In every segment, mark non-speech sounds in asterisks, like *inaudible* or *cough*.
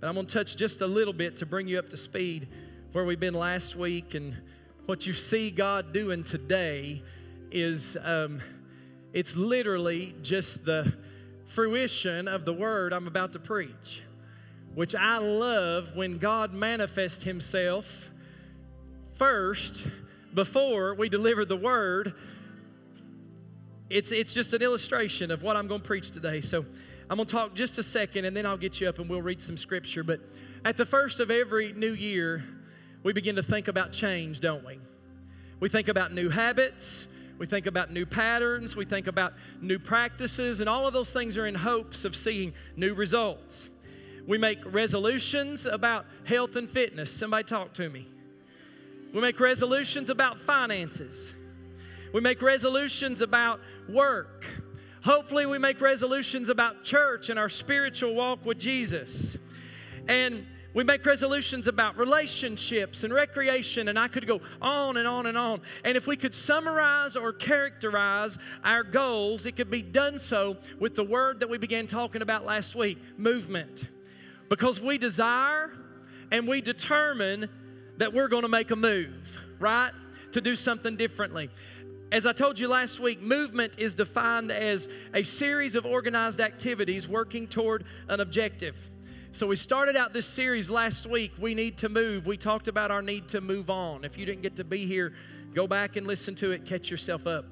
But I'm going to touch just a little bit to bring you up to speed where we've been last week and what you see God doing today is um, it's literally just the fruition of the word I'm about to preach, which I love when God manifests Himself first before we deliver the word. It's, it's just an illustration of what I'm going to preach today. So I'm going to talk just a second and then I'll get you up and we'll read some scripture. But at the first of every new year, we begin to think about change, don't we? We think about new habits, we think about new patterns, we think about new practices, and all of those things are in hopes of seeing new results. We make resolutions about health and fitness. Somebody talk to me. We make resolutions about finances. We make resolutions about work. Hopefully, we make resolutions about church and our spiritual walk with Jesus. And we make resolutions about relationships and recreation, and I could go on and on and on. And if we could summarize or characterize our goals, it could be done so with the word that we began talking about last week movement. Because we desire and we determine that we're going to make a move, right? To do something differently. As I told you last week, movement is defined as a series of organized activities working toward an objective. So, we started out this series last week. We need to move. We talked about our need to move on. If you didn't get to be here, go back and listen to it, catch yourself up.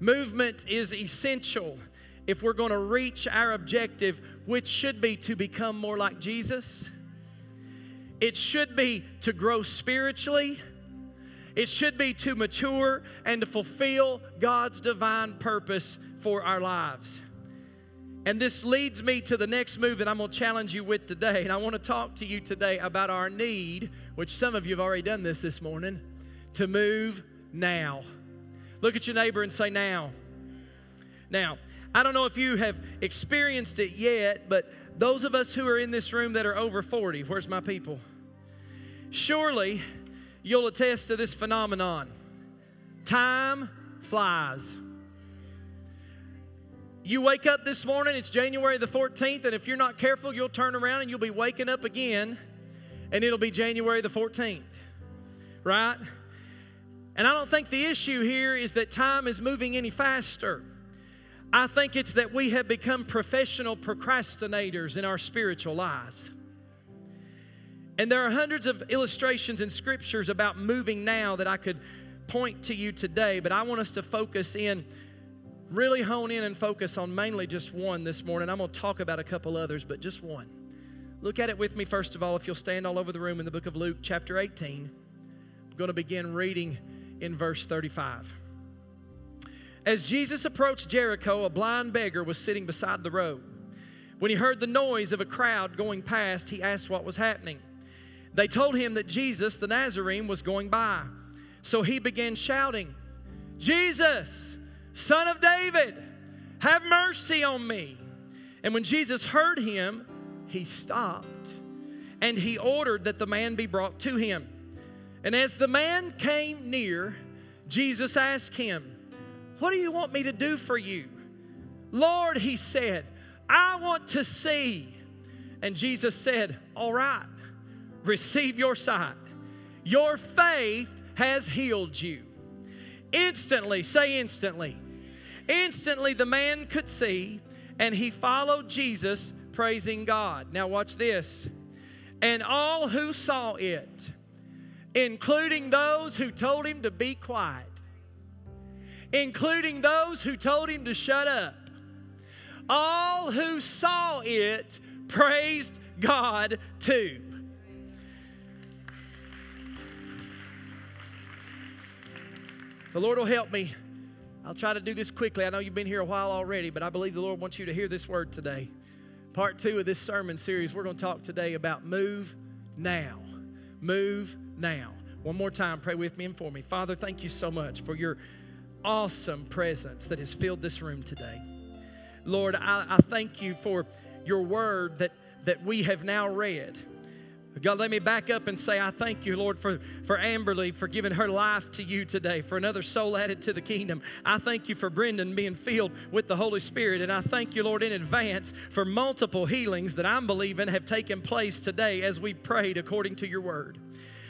Movement is essential if we're going to reach our objective, which should be to become more like Jesus. It should be to grow spiritually. It should be to mature and to fulfill God's divine purpose for our lives. And this leads me to the next move that I'm going to challenge you with today. And I want to talk to you today about our need, which some of you have already done this this morning, to move now. Look at your neighbor and say, now. Now, I don't know if you have experienced it yet, but those of us who are in this room that are over 40, where's my people? Surely you'll attest to this phenomenon. Time flies. You wake up this morning, it's January the 14th, and if you're not careful, you'll turn around and you'll be waking up again, and it'll be January the 14th, right? And I don't think the issue here is that time is moving any faster. I think it's that we have become professional procrastinators in our spiritual lives. And there are hundreds of illustrations and scriptures about moving now that I could point to you today, but I want us to focus in really hone in and focus on mainly just one this morning. I'm going to talk about a couple others, but just one. Look at it with me, first of all, if you'll stand all over the room in the book of Luke, chapter 18. I'm going to begin reading in verse 35. As Jesus approached Jericho, a blind beggar was sitting beside the road. When he heard the noise of a crowd going past, he asked what was happening. They told him that Jesus, the Nazarene, was going by. So he began shouting, Jesus, Son of David, have mercy on me. And when Jesus heard him, he stopped and he ordered that the man be brought to him. And as the man came near, Jesus asked him, What do you want me to do for you? Lord, he said, I want to see. And Jesus said, All right, receive your sight. Your faith has healed you. Instantly, say instantly Instantly, the man could see, and he followed Jesus, praising God. Now, watch this. And all who saw it, including those who told him to be quiet, including those who told him to shut up, all who saw it praised God too. The Lord will help me I'll try to do this quickly. I know you've been here a while already, but I believe the Lord wants you to hear this word today. Part two of this sermon series, we're going to talk today about move now. Move now. One more time, pray with me and for me. Father, thank you so much for your awesome presence that has filled this room today. Lord, I, I thank you for your word that, that we have now read. God, let me back up and say, I thank you, Lord, for, for Amberly, for giving her life to you today, for another soul added to the kingdom. I thank you for Brendan being filled with the Holy Spirit. And I thank you, Lord, in advance for multiple healings that I'm believing have taken place today as we prayed according to your word.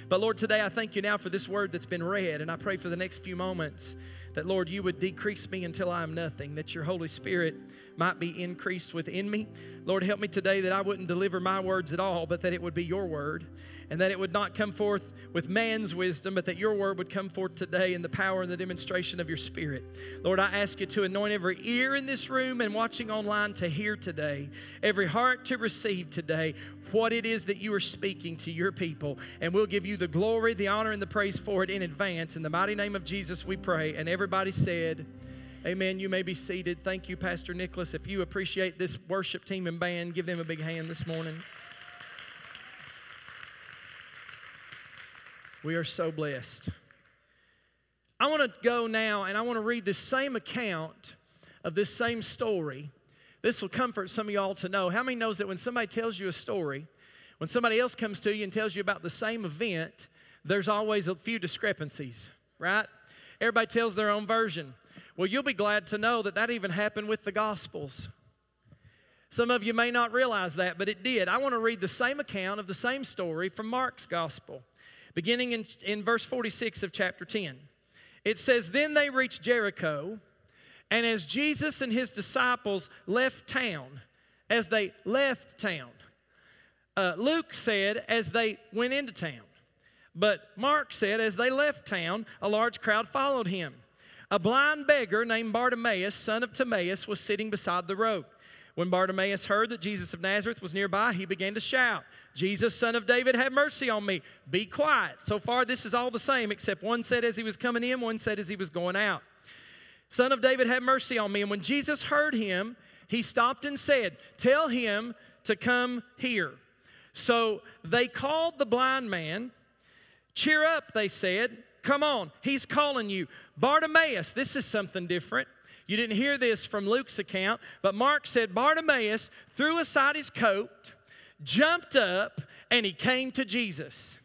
But Lord, today I thank you now for this word that's been read. And I pray for the next few moments that, Lord, you would decrease me until I am nothing, that your Holy Spirit might be increased within me. Lord, help me today that I wouldn't deliver my words at all, but that it would be your word, and that it would not come forth with man's wisdom, but that your word would come forth today in the power and the demonstration of your spirit. Lord, I ask you to anoint every ear in this room and watching online to hear today, every heart to receive today what it is that you are speaking to your people. And we'll give you the glory, the honor, and the praise for it in advance. In the mighty name of Jesus, we pray. And everybody said, Amen. You may be seated. Thank you, Pastor Nicholas. If you appreciate this worship team and band, give them a big hand this morning. We are so blessed. I want to go now and I want to read this same account of this same story. This will comfort some of y'all to know. How many knows that when somebody tells you a story, when somebody else comes to you and tells you about the same event, there's always a few discrepancies, right? Everybody tells their own version. Well, you'll be glad to know that that even happened with the Gospels. Some of you may not realize that, but it did. I want to read the same account of the same story from Mark's Gospel, beginning in, in verse 46 of chapter 10. It says, Then they reached Jericho, and as Jesus and his disciples left town, as they left town, uh, Luke said, as they went into town. But Mark said, as they left town, a large crowd followed him. A blind beggar named Bartimaeus, son of Timaeus, was sitting beside the road. When Bartimaeus heard that Jesus of Nazareth was nearby, he began to shout, Jesus, son of David, have mercy on me. Be quiet. So far, this is all the same, except one said as he was coming in, one said as he was going out. Son of David, have mercy on me. And when Jesus heard him, he stopped and said, Tell him to come here. So they called the blind man. Cheer up, they said. Come on, he's calling you. Bartimaeus, this is something different. You didn't hear this from Luke's account, but Mark said Bartimaeus threw aside his coat, jumped up, and he came to Jesus.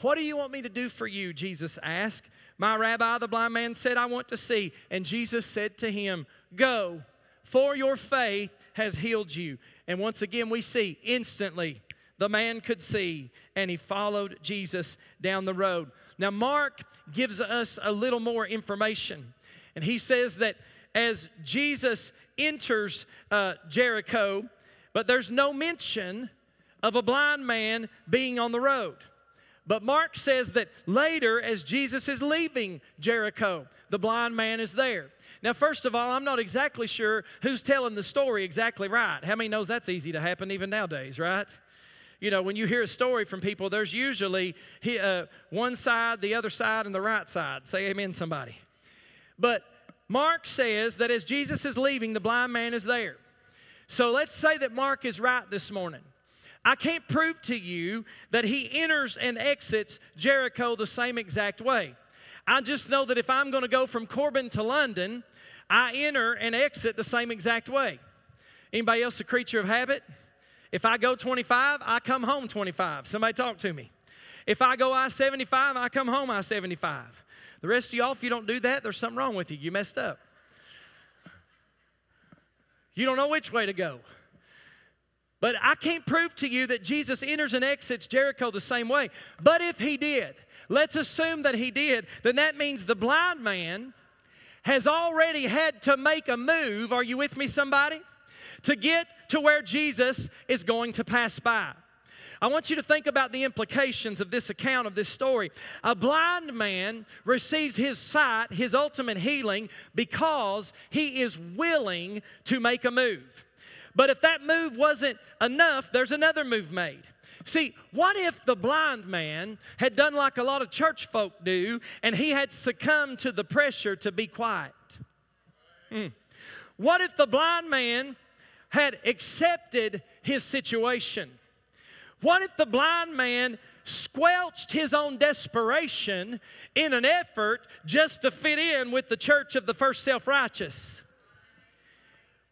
What do you want me to do for you? Jesus asked. My rabbi, the blind man, said, I want to see. And Jesus said to him, Go, for your faith has healed you. And once again, we see instantly the man could see, and he followed Jesus down the road. Now, Mark gives us a little more information, and he says that as Jesus enters uh, Jericho, but there's no mention of a blind man being on the road. But Mark says that later, as Jesus is leaving Jericho, the blind man is there. Now, first of all, I'm not exactly sure who's telling the story exactly right. How many knows that's easy to happen even nowadays, right? You know, when you hear a story from people, there's usually uh, one side, the other side, and the right side. Say amen, somebody. But Mark says that as Jesus is leaving, the blind man is there. So let's say that Mark is right this morning. I can't prove to you that he enters and exits Jericho the same exact way. I just know that if I'm going to go from Corbin to London, I enter and exit the same exact way. Anybody else a creature of habit? If I go 25, I come home 25. Somebody talk to me. If I go I 75, I come home I 75. The rest of y'all, if you don't do that, there's something wrong with you. You messed up. You don't know which way to go. But I can't prove to you that Jesus enters and exits Jericho the same way. But if he did, let's assume that he did, then that means the blind man has already had to make a move. Are you with me, somebody? to get to where Jesus is going to pass by. I want you to think about the implications of this account of this story. A blind man receives his sight, his ultimate healing, because he is willing to make a move. But if that move wasn't enough, there's another move made. See, what if the blind man had done like a lot of church folk do and he had succumbed to the pressure to be quiet? Hmm. What if the blind man had accepted his situation? What if the blind man squelched his own desperation in an effort just to fit in with the church of the first self righteous?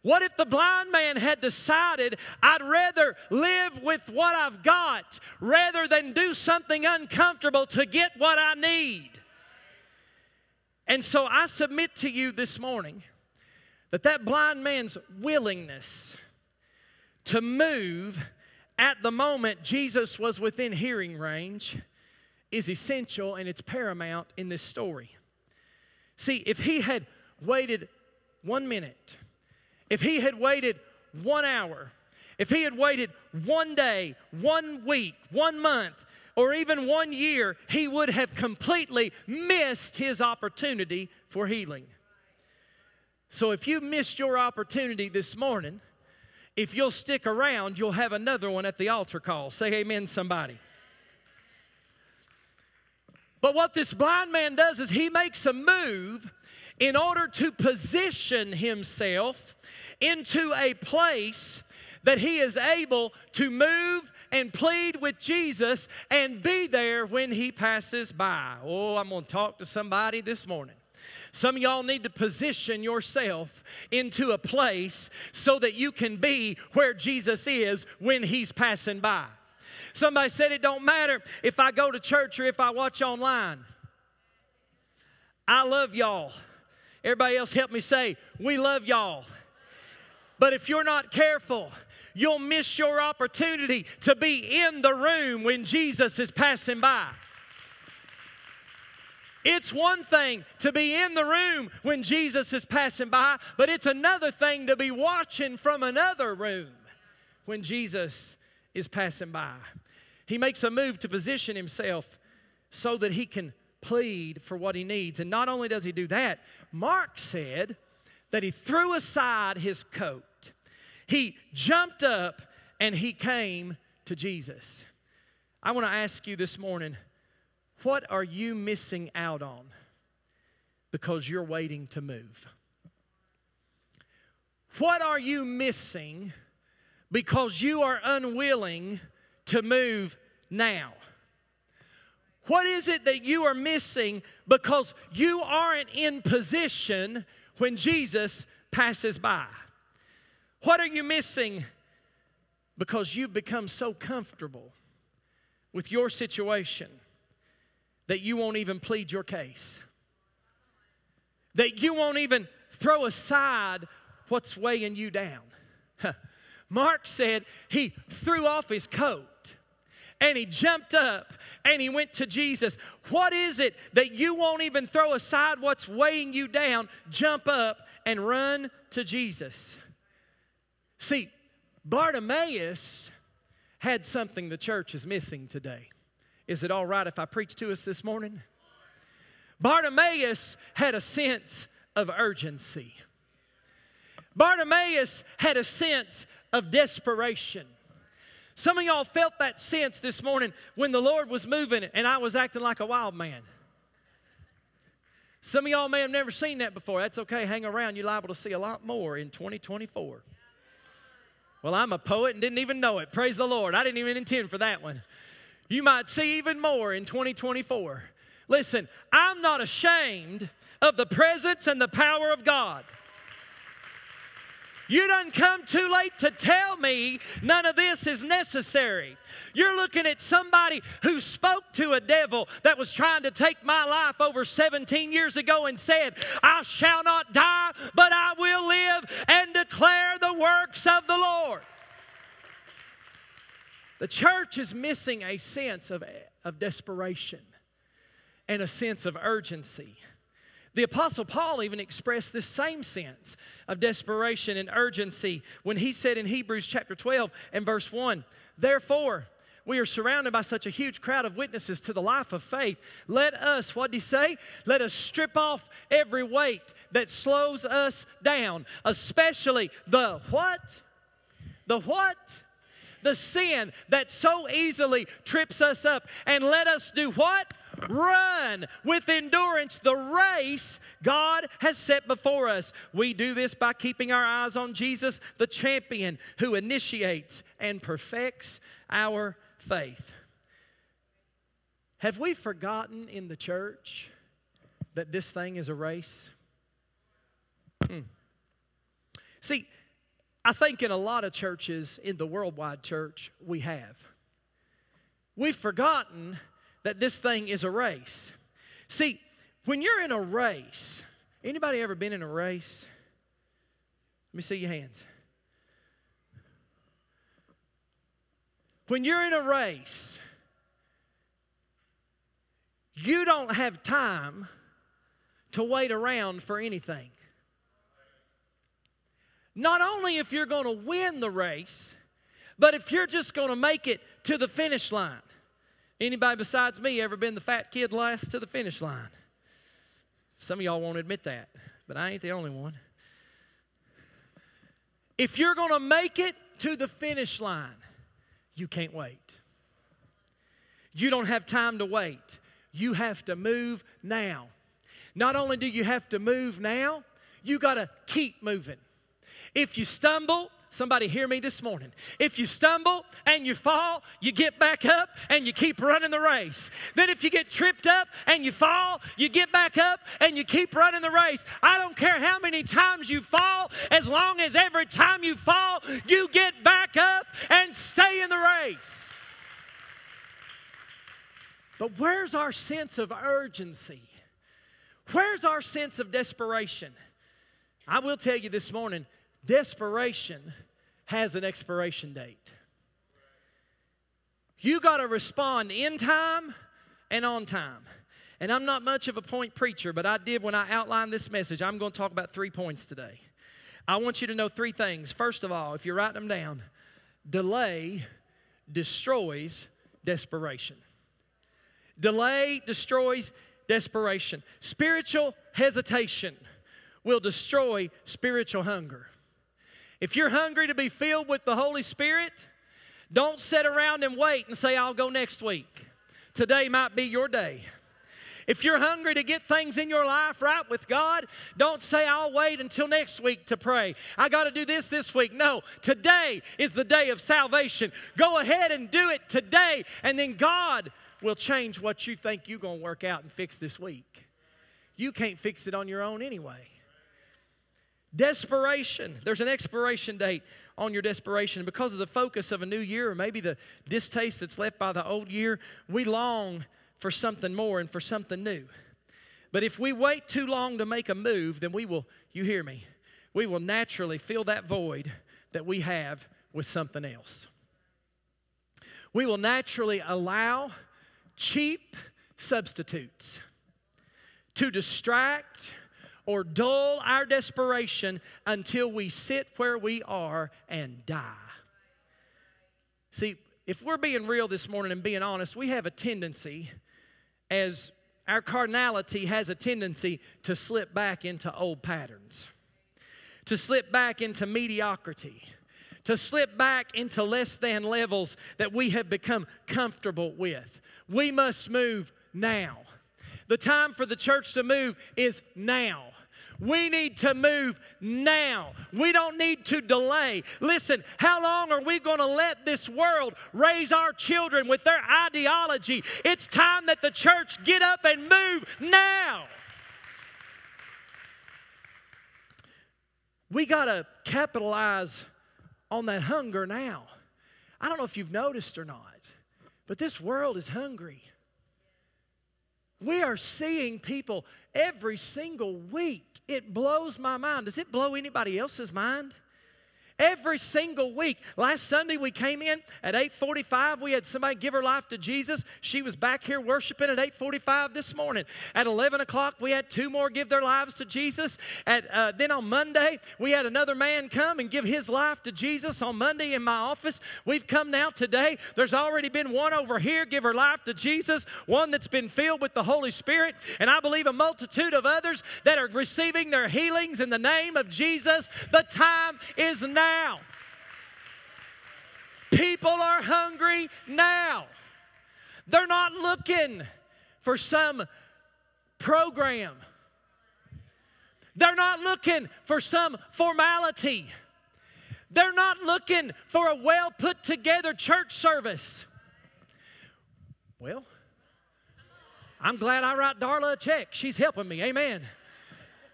What if the blind man had decided, I'd rather live with what I've got rather than do something uncomfortable to get what I need? And so I submit to you this morning that that blind man's willingness to move at the moment Jesus was within hearing range is essential and it's paramount in this story. See, if he had waited one minute, if he had waited one hour, if he had waited one day, one week, one month, or even one year, he would have completely missed his opportunity for healing. So if you missed your opportunity this morning, if you'll stick around, you'll have another one at the altar call. Say amen, somebody. But what this blind man does is he makes a move in order to position himself into a place that he is able to move and plead with Jesus and be there when he passes by. Oh, I'm going to talk to somebody this morning. Some of y'all need to position yourself into a place so that you can be where Jesus is when he's passing by. Somebody said it don't matter if I go to church or if I watch online. I love y'all. Everybody else help me say, we love y'all. But if you're not careful, you'll miss your opportunity to be in the room when Jesus is passing by. It's one thing to be in the room when Jesus is passing by, but it's another thing to be watching from another room when Jesus is passing by. He makes a move to position himself so that he can plead for what he needs. And not only does he do that, Mark said that he threw aside his coat, he jumped up, and he came to Jesus. I want to ask you this morning what are you missing out on because you're waiting to move? What are you missing because you are unwilling to move now? What is it that you are missing because you aren't in position when Jesus passes by? What are you missing because you've become so comfortable with your situation that you won't even plead your case? That you won't even throw aside what's weighing you down? *laughs* Mark said he threw off his coat and he jumped up and he went to Jesus. What is it that you won't even throw aside what's weighing you down? Jump up and run to Jesus. See, Bartimaeus had something the church is missing today. Is it all right if I preach to us this morning? Bartimaeus had a sense of urgency. Bartimaeus had a sense of desperation. Some of y'all felt that sense this morning when the Lord was moving it and I was acting like a wild man. Some of y'all may have never seen that before. That's okay. Hang around. You're liable to see a lot more in 2024. Well, I'm a poet and didn't even know it. Praise the Lord. I didn't even intend for that one. You might see even more in 2024. Listen, I'm not ashamed of the presence and the power of God. You done come too late to tell me none of this is necessary. You're looking at somebody who spoke to a devil that was trying to take my life over 17 years ago and said, I shall not die, but I will live and declare the works of the Lord. The church is missing a sense of, of desperation and a sense of urgency. The Apostle Paul even expressed this same sense of desperation and urgency when he said in Hebrews chapter 12 and verse 1 Therefore, we are surrounded by such a huge crowd of witnesses to the life of faith. Let us, what did he say? Let us strip off every weight that slows us down, especially the what? The what? The sin that so easily trips us up. And let us do what? Run with endurance the race God has set before us. We do this by keeping our eyes on Jesus, the champion who initiates and perfects our faith. Have we forgotten in the church that this thing is a race? Hmm. See, I think in a lot of churches, in the worldwide church, we have. We've forgotten that this thing is a race. See, when you're in a race, anybody ever been in a race? Let me see your hands. When you're in a race, you don't have time to wait around for anything. Not only if you're going to win the race, but if you're just going to make it to the finish line. Anybody besides me ever been the fat kid last to the finish line? Some of y'all won't admit that, but I ain't the only one. If you're going to make it to the finish line, you can't wait. You don't have time to wait. You have to move now. Not only do you have to move now, you got to keep moving. If you stumble, Somebody hear me this morning. If you stumble and you fall, you get back up and you keep running the race. Then if you get tripped up and you fall, you get back up and you keep running the race. I don't care how many times you fall, as long as every time you fall, you get back up and stay in the race. But where's our sense of urgency? Where's our sense of desperation? I will tell you this morning desperation has an expiration date. You got to respond in time and on time. And I'm not much of a point preacher, but I did when I outlined this message. I'm going to talk about three points today. I want you to know three things. First of all, if you're writing them down, delay destroys desperation. Delay destroys desperation. Spiritual hesitation will destroy spiritual hunger. If you're hungry to be filled with the Holy Spirit, don't sit around and wait and say, I'll go next week. Today might be your day. If you're hungry to get things in your life right with God, don't say, I'll wait until next week to pray. I got to do this this week. No, today is the day of salvation. Go ahead and do it today, and then God will change what you think you're going to work out and fix this week. You can't fix it on your own anyway. Desperation. There's an expiration date on your desperation. Because of the focus of a new year, or maybe the distaste that's left by the old year, we long for something more and for something new. But if we wait too long to make a move, then we will, you hear me, we will naturally fill that void that we have with something else. We will naturally allow cheap substitutes to distract or dull our desperation until we sit where we are and die. See, if we're being real this morning and being honest, we have a tendency, as our carnality has a tendency to slip back into old patterns, to slip back into mediocrity, to slip back into less than levels that we have become comfortable with. We must move now. The time for the church to move is now. We need to move now. We don't need to delay. Listen, how long are we going to let this world raise our children with their ideology? It's time that the church get up and move now. We got to capitalize on that hunger now. I don't know if you've noticed or not, but this world is hungry. We are seeing people every single week it blows my mind. Does it blow anybody else's mind? Every single week. Last Sunday we came in at 8:45. We had somebody give her life to Jesus. She was back here worshiping at 8:45 this morning. At 11 o'clock we had two more give their lives to Jesus. At uh, then on Monday we had another man come and give his life to Jesus. On Monday in my office we've come now today. There's already been one over here give her life to Jesus. One that's been filled with the Holy Spirit, and I believe a multitude of others that are receiving their healings in the name of Jesus. The time is now now. People are hungry now. They're not looking for some program. They're not looking for some formality. They're not looking for a well put together church service. Well, I'm glad I write Darla a check. She's helping me. Amen.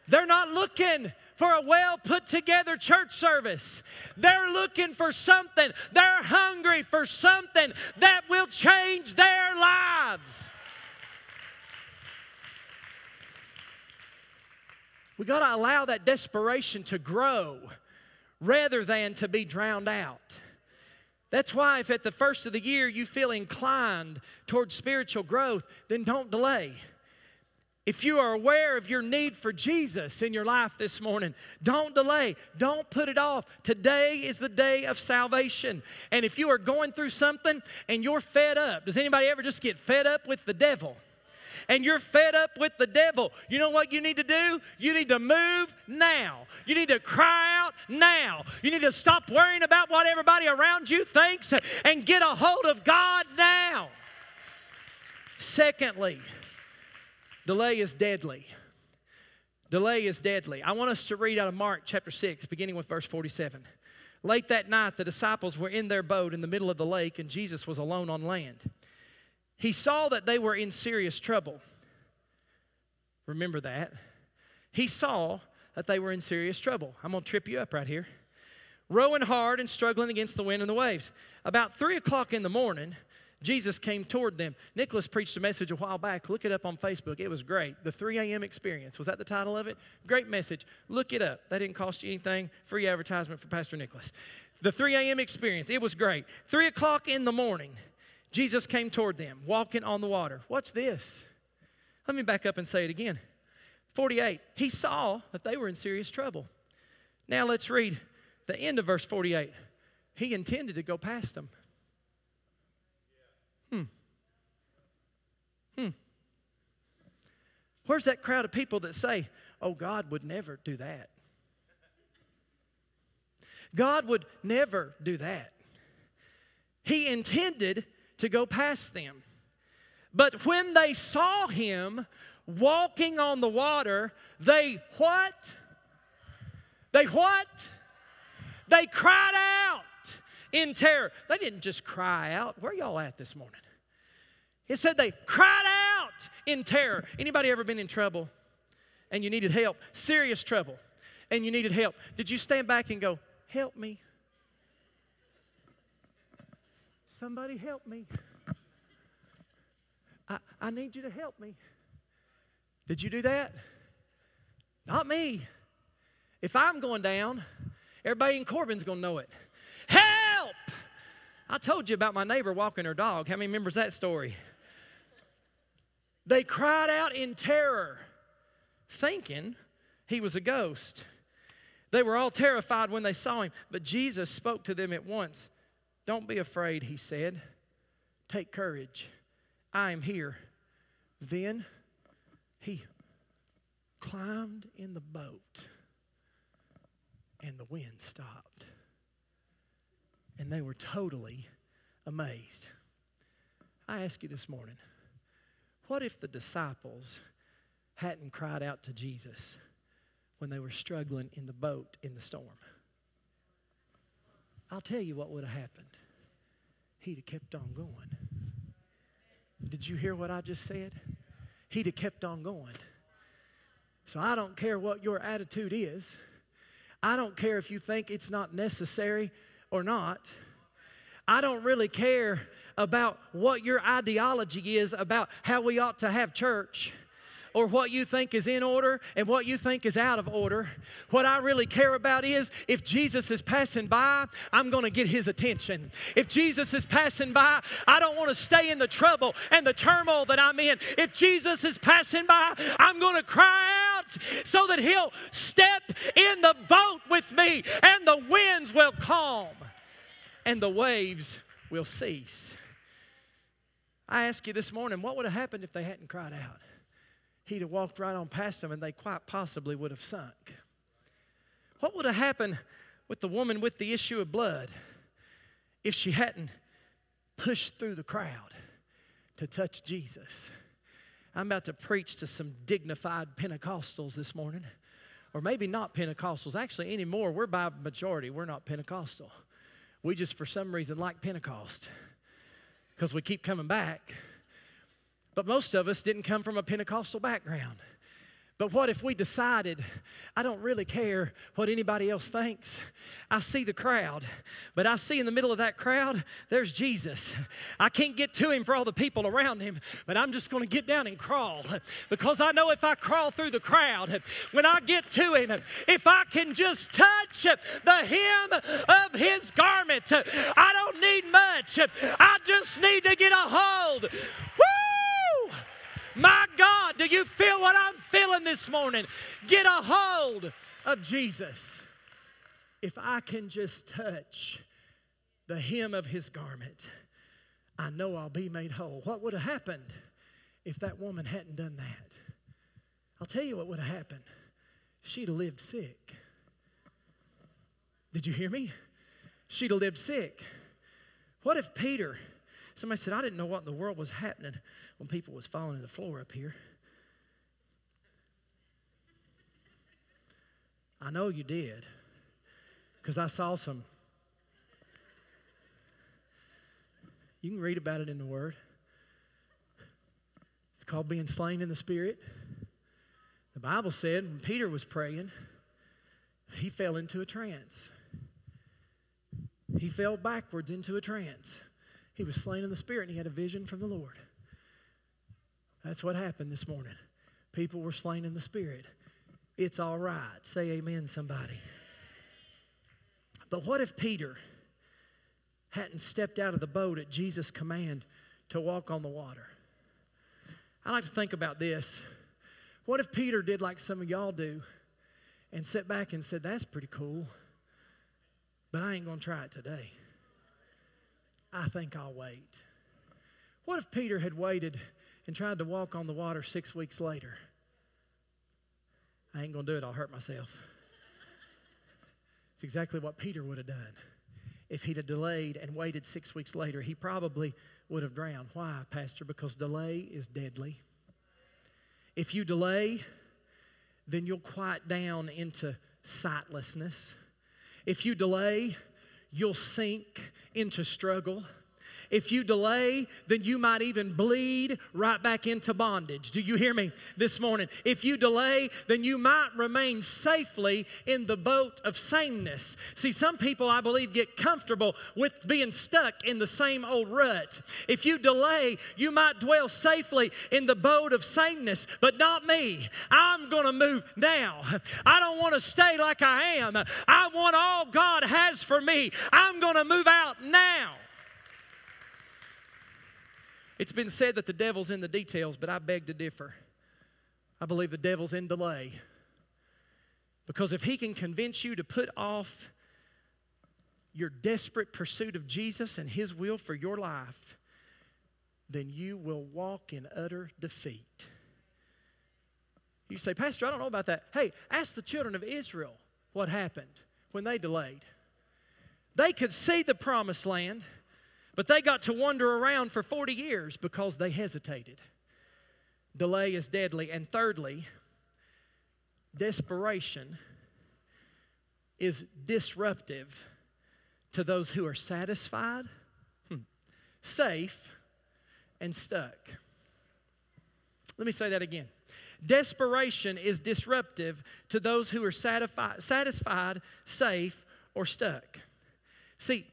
They're not looking for a well put together church service. They're looking for something. They're hungry for something that will change their lives. We got to allow that desperation to grow rather than to be drowned out. That's why, if at the first of the year you feel inclined towards spiritual growth, then don't delay. If you are aware of your need for Jesus in your life this morning, don't delay. Don't put it off. Today is the day of salvation. And if you are going through something and you're fed up, does anybody ever just get fed up with the devil? and you're fed up with the devil, you know what you need to do? You need to move now. You need to cry out now. You need to stop worrying about what everybody around you thinks and get a hold of God now. Secondly, delay is deadly. Delay is deadly. I want us to read out of Mark chapter 6, beginning with verse 47. Late that night, the disciples were in their boat in the middle of the lake, and Jesus was alone on land he saw that they were in serious trouble. Remember that. He saw that they were in serious trouble. I'm going to trip you up right here. Rowing hard and struggling against the wind and the waves. About three o'clock in the morning, Jesus came toward them. Nicholas preached a message a while back. Look it up on Facebook. It was great. The 3 a.m. experience. Was that the title of it? Great message. Look it up. That didn't cost you anything. Free advertisement for Pastor Nicholas. The 3 a.m. experience. It was great. Three o'clock in the morning. Jesus came toward them, walking on the water. What's this? Let me back up and say it again. 48. He saw that they were in serious trouble. Now let's read the end of verse 48. He intended to go past them. Hmm. Where's that crowd of people that say, oh, God would never do that? God would never do that. He intended to go past them. But when they saw him walking on the water, they what? They what? They cried out in terror. They didn't just cry out. Where y'all at this morning? It said they cried out in terror. Anybody ever been in trouble and you needed help? Serious trouble and you needed help. Did you stand back and go, "Help me"? Somebody help me. I, I need you to help me. Did you do that? Not me. If I'm going down, everybody in Corbin's going to know it. Help! I told you about my neighbor walking her dog. How many remembers that story? They cried out in terror, thinking he was a ghost. They were all terrified when they saw him, but Jesus spoke to them at once. Don't be afraid, he said. Take courage. I am here. Then he climbed in the boat and the wind stopped. And they were totally amazed. I ask you this morning what if the disciples hadn't cried out to Jesus when they were struggling in the boat in the storm? I'll tell you what would have happened. He'd have kept on going. Did you hear what I just said? He'd have kept on going. So I don't care what your attitude is. I don't care if you think it's not necessary or not. I don't really care about what your ideology is about how we ought to have church or what you think is in order and what you think is out of order. What I really care about is if Jesus is passing by, I'm going to get his attention. If Jesus is passing by, I don't want to stay in the trouble and the turmoil that I'm in. If Jesus is passing by, I'm going to cry out so that he'll step in the boat with me and the winds will calm and the waves will cease. I ask you this morning, what would have happened if they hadn't cried out? he'd have walked right on past them and they quite possibly would have sunk. What would have happened with the woman with the issue of blood if she hadn't pushed through the crowd to touch Jesus? I'm about to preach to some dignified Pentecostals this morning, or maybe not Pentecostals. Actually, anymore, we're by majority, we're not Pentecostal. We just, for some reason, like Pentecost because we keep coming back. But most of us didn't come from a Pentecostal background. But what if we decided, I don't really care what anybody else thinks? I see the crowd, but I see in the middle of that crowd, there's Jesus. I can't get to him for all the people around him, but I'm just going to get down and crawl because I know if I crawl through the crowd, when I get to him, if I can just touch the hem of his garment, I don't need much. I just need to get a hold. Woo! My God, do you feel what I'm feeling this morning? Get a hold of Jesus. If I can just touch the hem of his garment, I know I'll be made whole. What would have happened if that woman hadn't done that? I'll tell you what would have happened. She'd have lived sick. Did you hear me? She'd have lived sick. What if Peter, somebody said, I didn't know what in the world was happening when people was falling to the floor up here. I know you did because I saw some. You can read about it in the Word. It's called being slain in the Spirit. The Bible said when Peter was praying, he fell into a trance. He fell backwards into a trance. He was slain in the Spirit and he had a vision from the Lord. That's what happened this morning. People were slain in the Spirit. It's all right. Say amen, somebody. But what if Peter hadn't stepped out of the boat at Jesus' command to walk on the water? I like to think about this. What if Peter did like some of y'all do and sat back and said, That's pretty cool, but I ain't going to try it today? I think I'll wait. What if Peter had waited and tried to walk on the water six weeks later. I ain't going to do it, I'll hurt myself. It's exactly what Peter would have done. If he'd have delayed and waited six weeks later, he probably would have drowned. Why, Pastor? Because delay is deadly. If you delay, then you'll quiet down into sightlessness. If you delay, you'll sink into struggle. If you delay, then you might even bleed right back into bondage. Do you hear me this morning? If you delay, then you might remain safely in the boat of sameness. See, some people, I believe, get comfortable with being stuck in the same old rut. If you delay, you might dwell safely in the boat of sameness, but not me. I'm going to move now. I don't want to stay like I am. I want all God has for me. I'm going to move out now. It's been said that the devil's in the details, but I beg to differ. I believe the devil's in delay. Because if he can convince you to put off your desperate pursuit of Jesus and his will for your life, then you will walk in utter defeat. You say, Pastor, I don't know about that. Hey, ask the children of Israel what happened when they delayed. They could see the promised land. But they got to wander around for 40 years because they hesitated. Delay is deadly. And thirdly, desperation is disruptive to those who are satisfied, hmm, safe, and stuck. Let me say that again. Desperation is disruptive to those who are satisfied, satisfied safe, or stuck. See,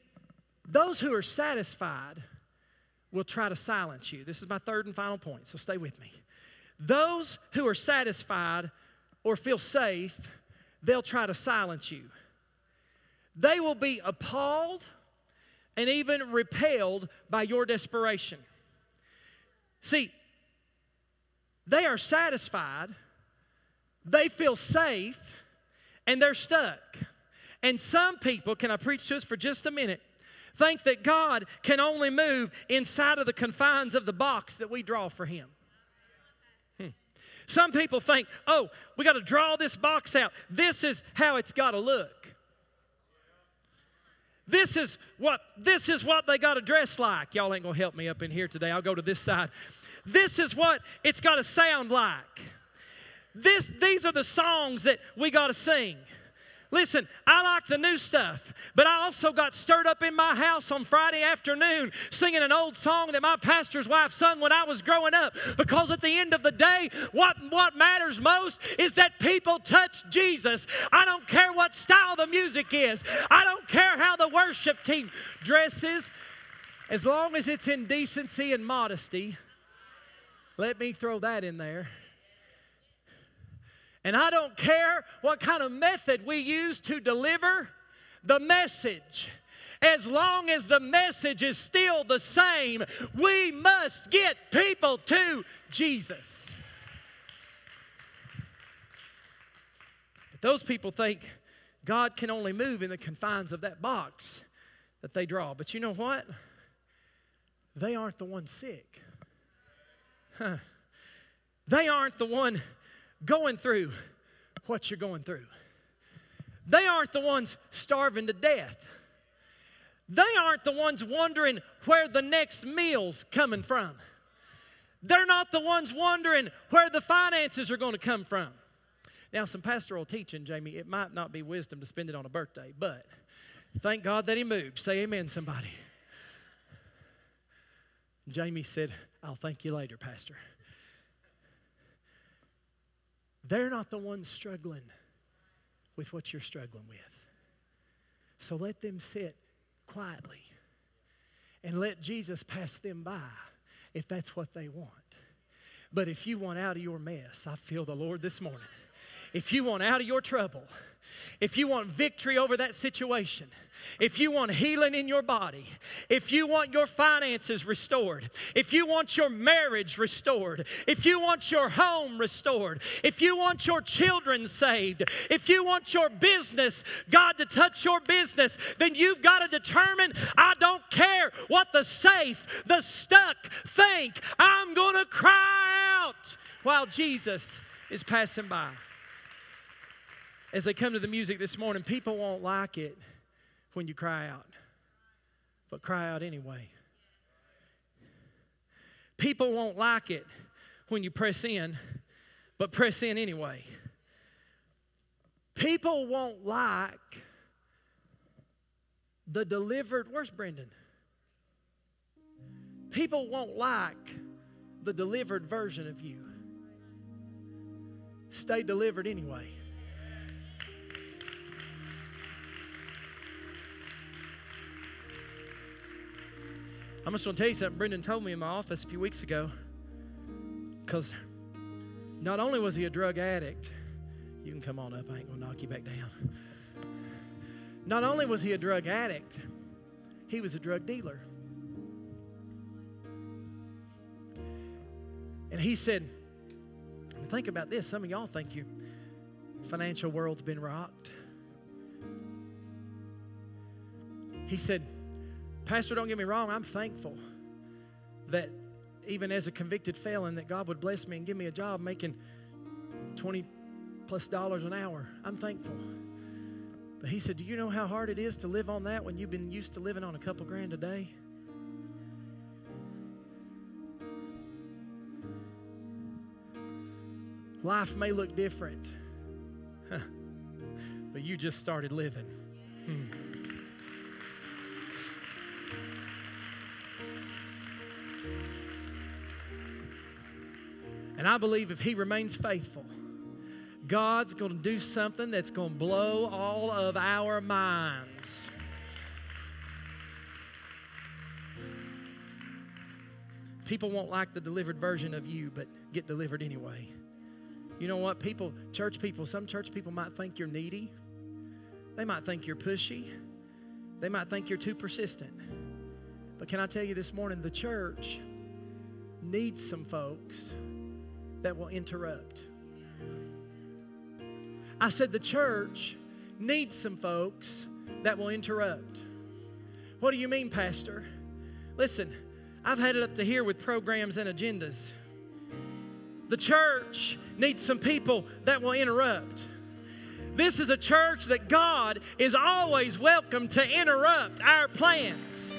those who are satisfied will try to silence you. This is my third and final point, so stay with me. Those who are satisfied or feel safe, they'll try to silence you. They will be appalled and even repelled by your desperation. See, they are satisfied, they feel safe, and they're stuck. And some people, can I preach to us for just a minute? Think that God can only move inside of the confines of the box that we draw for Him. Hmm. Some people think, oh, we got to draw this box out. This is how it's got to look. This is what this is what they got to dress like. Y'all ain't gonna help me up in here today. I'll go to this side. This is what it's got to sound like. This, these are the songs that we got to sing. Listen, I like the new stuff, but I also got stirred up in my house on Friday afternoon singing an old song that my pastor's wife sung when I was growing up. Because at the end of the day, what, what matters most is that people touch Jesus. I don't care what style the music is, I don't care how the worship team dresses, as long as it's in decency and modesty. Let me throw that in there. And I don't care what kind of method we use to deliver the message. As long as the message is still the same, we must get people to Jesus. But those people think God can only move in the confines of that box that they draw. But you know what? They aren't the one sick. Huh. They aren't the one going through what you're going through. They aren't the ones starving to death. They aren't the ones wondering where the next meal's coming from. They're not the ones wondering where the finances are going to come from. Now, some pastoral teaching, Jamie, it might not be wisdom to spend it on a birthday, but thank God that he moved. Say amen, somebody. Jamie said, I'll thank you later, Pastor. They're not the ones struggling with what you're struggling with. So let them sit quietly and let Jesus pass them by if that's what they want. But if you want out of your mess, I feel the Lord this morning. If you want out of your trouble, if you want victory over that situation, if you want healing in your body, if you want your finances restored, if you want your marriage restored, if you want your home restored, if you want your children saved, if you want your business, God to touch your business, then you've got to determine I don't care what the safe, the stuck think, I'm going to cry out while Jesus is passing by as they come to the music this morning, people won't like it when you cry out, but cry out anyway. People won't like it when you press in, but press in anyway. People won't like the delivered, where's Brendan? People won't like the delivered version of you. Stay delivered anyway. I'm just going to tell you something Brendan told me in my office a few weeks ago. Because not only was he a drug addict, you can come on up, I ain't going to knock you back down. Not only was he a drug addict, he was a drug dealer. And he said, think about this. Some of y'all think your financial world's been rocked. He said, Pastor, don't get me wrong, I'm thankful that even as a convicted felon, that God would bless me and give me a job making 20 plus dollars an hour. I'm thankful. But he said, Do you know how hard it is to live on that when you've been used to living on a couple grand a day? Life may look different, *laughs* but you just started living. Hmm. And I believe if he remains faithful, God's going to do something that's going to blow all of our minds. People won't like the delivered version of you, but get delivered anyway. You know what? People, church people, some church people might think you're needy. They might think you're pushy. They might think you're too persistent. But can I tell you this morning, the church needs some folks that will interrupt. I said the church needs some folks that will interrupt. What do you mean, Pastor? Listen, I've had it up to here with programs and agendas. The church needs some people that will interrupt. This is a church that God is always welcome to interrupt our plans.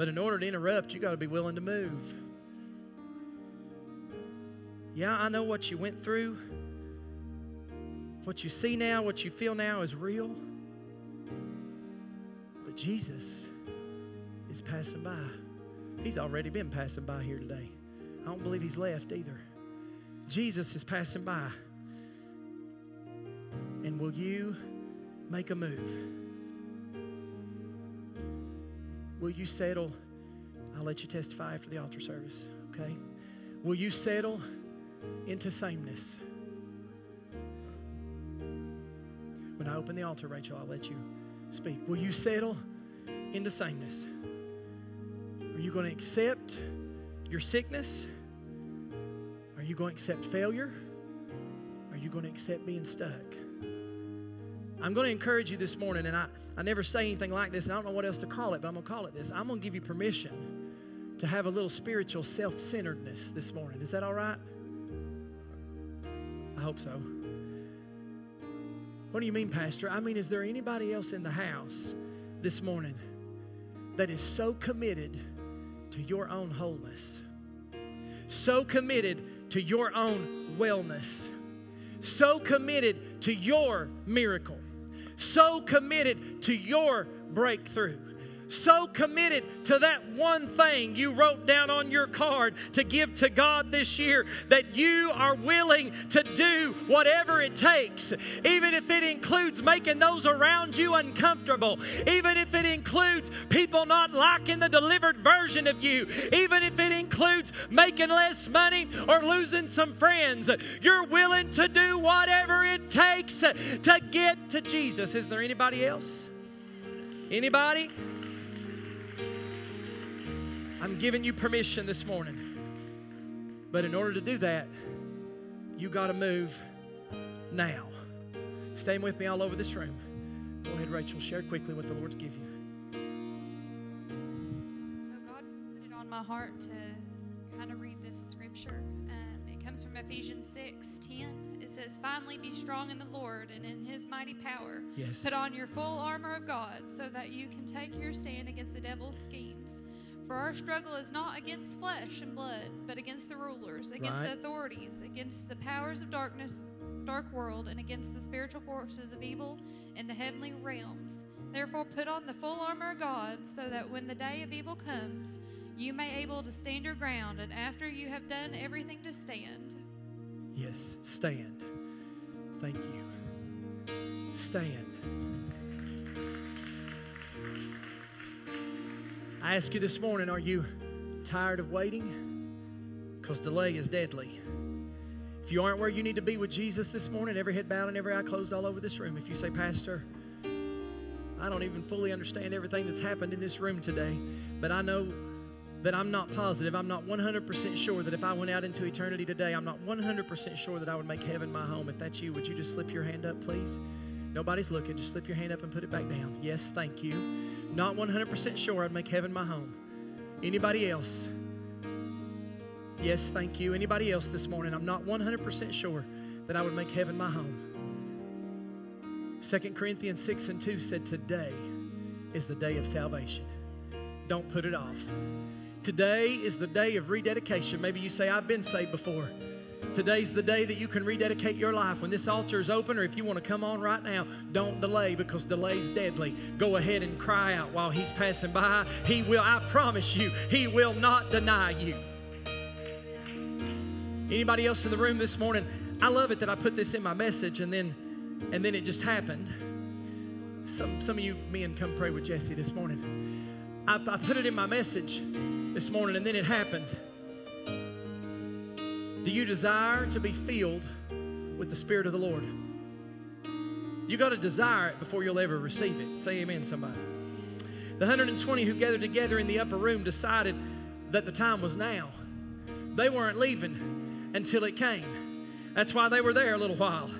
But in order to interrupt, you got to be willing to move. Yeah, I know what you went through. What you see now, what you feel now is real. But Jesus is passing by. He's already been passing by here today. I don't believe he's left either. Jesus is passing by. And will you make a move? Will you settle? I'll let you testify after the altar service, okay? Will you settle into sameness? When I open the altar, Rachel, I'll let you speak. Will you settle into sameness? Are you going to accept your sickness? Are you going to accept failure? Are you going to accept being stuck? I'm going to encourage you this morning, and I, I never say anything like this, and I don't know what else to call it, but I'm going to call it this. I'm going to give you permission to have a little spiritual self centeredness this morning. Is that all right? I hope so. What do you mean, Pastor? I mean, is there anybody else in the house this morning that is so committed to your own wholeness, so committed to your own wellness, so committed to your miracle, so committed to your breakthrough? So committed to that one thing you wrote down on your card to give to God this year that you are willing to do whatever it takes, even if it includes making those around you uncomfortable, even if it includes people not liking the delivered version of you, even if it includes making less money or losing some friends. You're willing to do whatever it takes to get to Jesus. Is there anybody else? Anybody? I'm giving you permission this morning. But in order to do that, you got to move now. Staying with me all over this room. Go ahead, Rachel. Share quickly what the Lord's give you. So God put it on my heart to kind of read this scripture. Um, it comes from Ephesians 6 10. It says, Finally be strong in the Lord and in his mighty power. Yes. Put on your full armor of God so that you can take your stand against the devil's schemes. For our struggle is not against flesh and blood, but against the rulers, against Right. the authorities, against the powers of darkness, dark world, and against the spiritual forces of evil in the heavenly realms. Therefore, put on the full armor of God, so that when the day of evil comes, you may be able to stand your ground, and after you have done everything to stand. Yes. Stand. Thank you. Stand. I ask you this morning are you tired of waiting? Because delay is deadly. If you aren't where you need to be with Jesus this morning, every head bowed and every eye closed all over this room, if you say, Pastor, I don't even fully understand everything that's happened in this room today, but I know that I'm not positive. I'm not 100% sure that if I went out into eternity today, I'm not 100% sure that I would make heaven my home. If that's you, would you just slip your hand up, please? Nobody's looking. Just slip your hand up and put it back down. Yes, thank you. Not 100% sure I'd make heaven my home. Anybody else? Yes, thank you. Anybody else this morning? I'm not 100% sure that I would make heaven my home. 2 Corinthians 6 and 2 said, Today is the day of salvation. Don't put it off. Today is the day of rededication. Maybe you say, I've been saved before. Today's the day that you can rededicate your life. When this altar is open, or if you want to come on right now, don't delay because delay's deadly. Go ahead and cry out while He's passing by. He will, I promise you, He will not deny you. Anybody else in the room this morning? I love it that I put this in my message and then and then it just happened. Some some of you men come pray with Jesse this morning. I, I put it in my message this morning and then it happened. Do you desire to be filled with the Spirit of the Lord? You got to desire it before you'll ever receive it. Say amen, somebody. The 120 who gathered together in the upper room decided that the time was now. They weren't leaving until it came. That's why they were there a little while.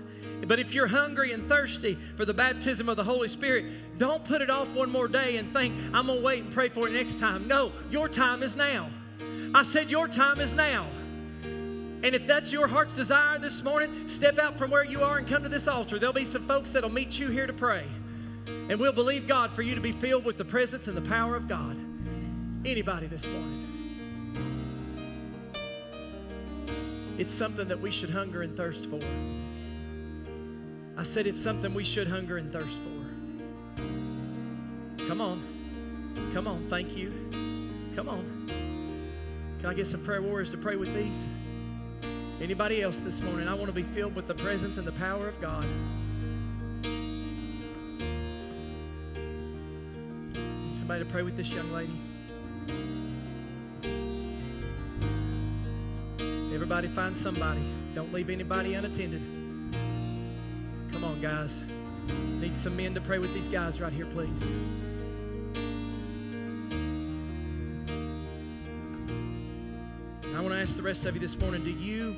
But if you're hungry and thirsty for the baptism of the Holy Spirit, don't put it off one more day and think, I'm going to wait and pray for it next time. No, your time is now. I said, Your time is now. And if that's your heart's desire this morning, step out from where you are and come to this altar. There'll be some folks that'll meet you here to pray. And we'll believe God for you to be filled with the presence and the power of God. Anybody this morning? It's something that we should hunger and thirst for. I said it's something we should hunger and thirst for. Come on. Come on. Thank you. Come on. Can I get some prayer warriors to pray with these? Anybody else this morning? I want to be filled with the presence and the power of God. Need somebody to pray with this young lady? Everybody find somebody. Don't leave anybody unattended. Come on, guys. Need some men to pray with these guys right here, please. I want to ask the rest of you this morning do you,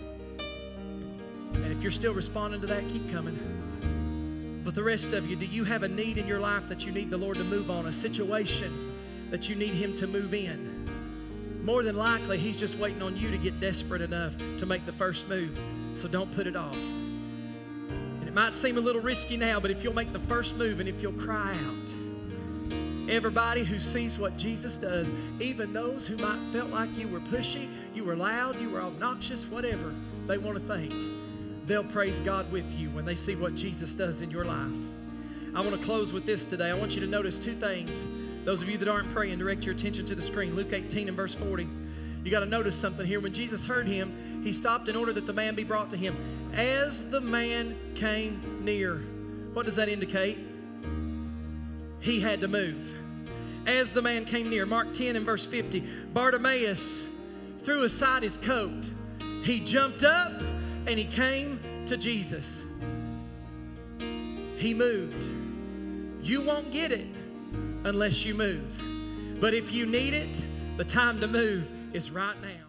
if you're still responding to that, keep coming. But the rest of you, do you have a need in your life that you need the Lord to move on, a situation that you need Him to move in? More than likely, He's just waiting on you to get desperate enough to make the first move. So don't put it off. And it might seem a little risky now, but if you'll make the first move and if you'll cry out, Everybody who sees what Jesus does, even those who might felt like you were pushy, you were loud, you were obnoxious, whatever they want to think, they'll praise God with you when they see what Jesus does in your life. I want to close with this today. I want you to notice two things. Those of you that aren't praying, direct your attention to the screen. Luke 18 and verse 40. You got to notice something here. When Jesus heard him, he stopped in order that the man be brought to him. As the man came near, what does that indicate? he had to move. As the man came near, Mark 10 and verse 50, Bartimaeus threw aside his coat. He jumped up and he came to Jesus. He moved. You won't get it unless you move. But if you need it, the time to move is right now.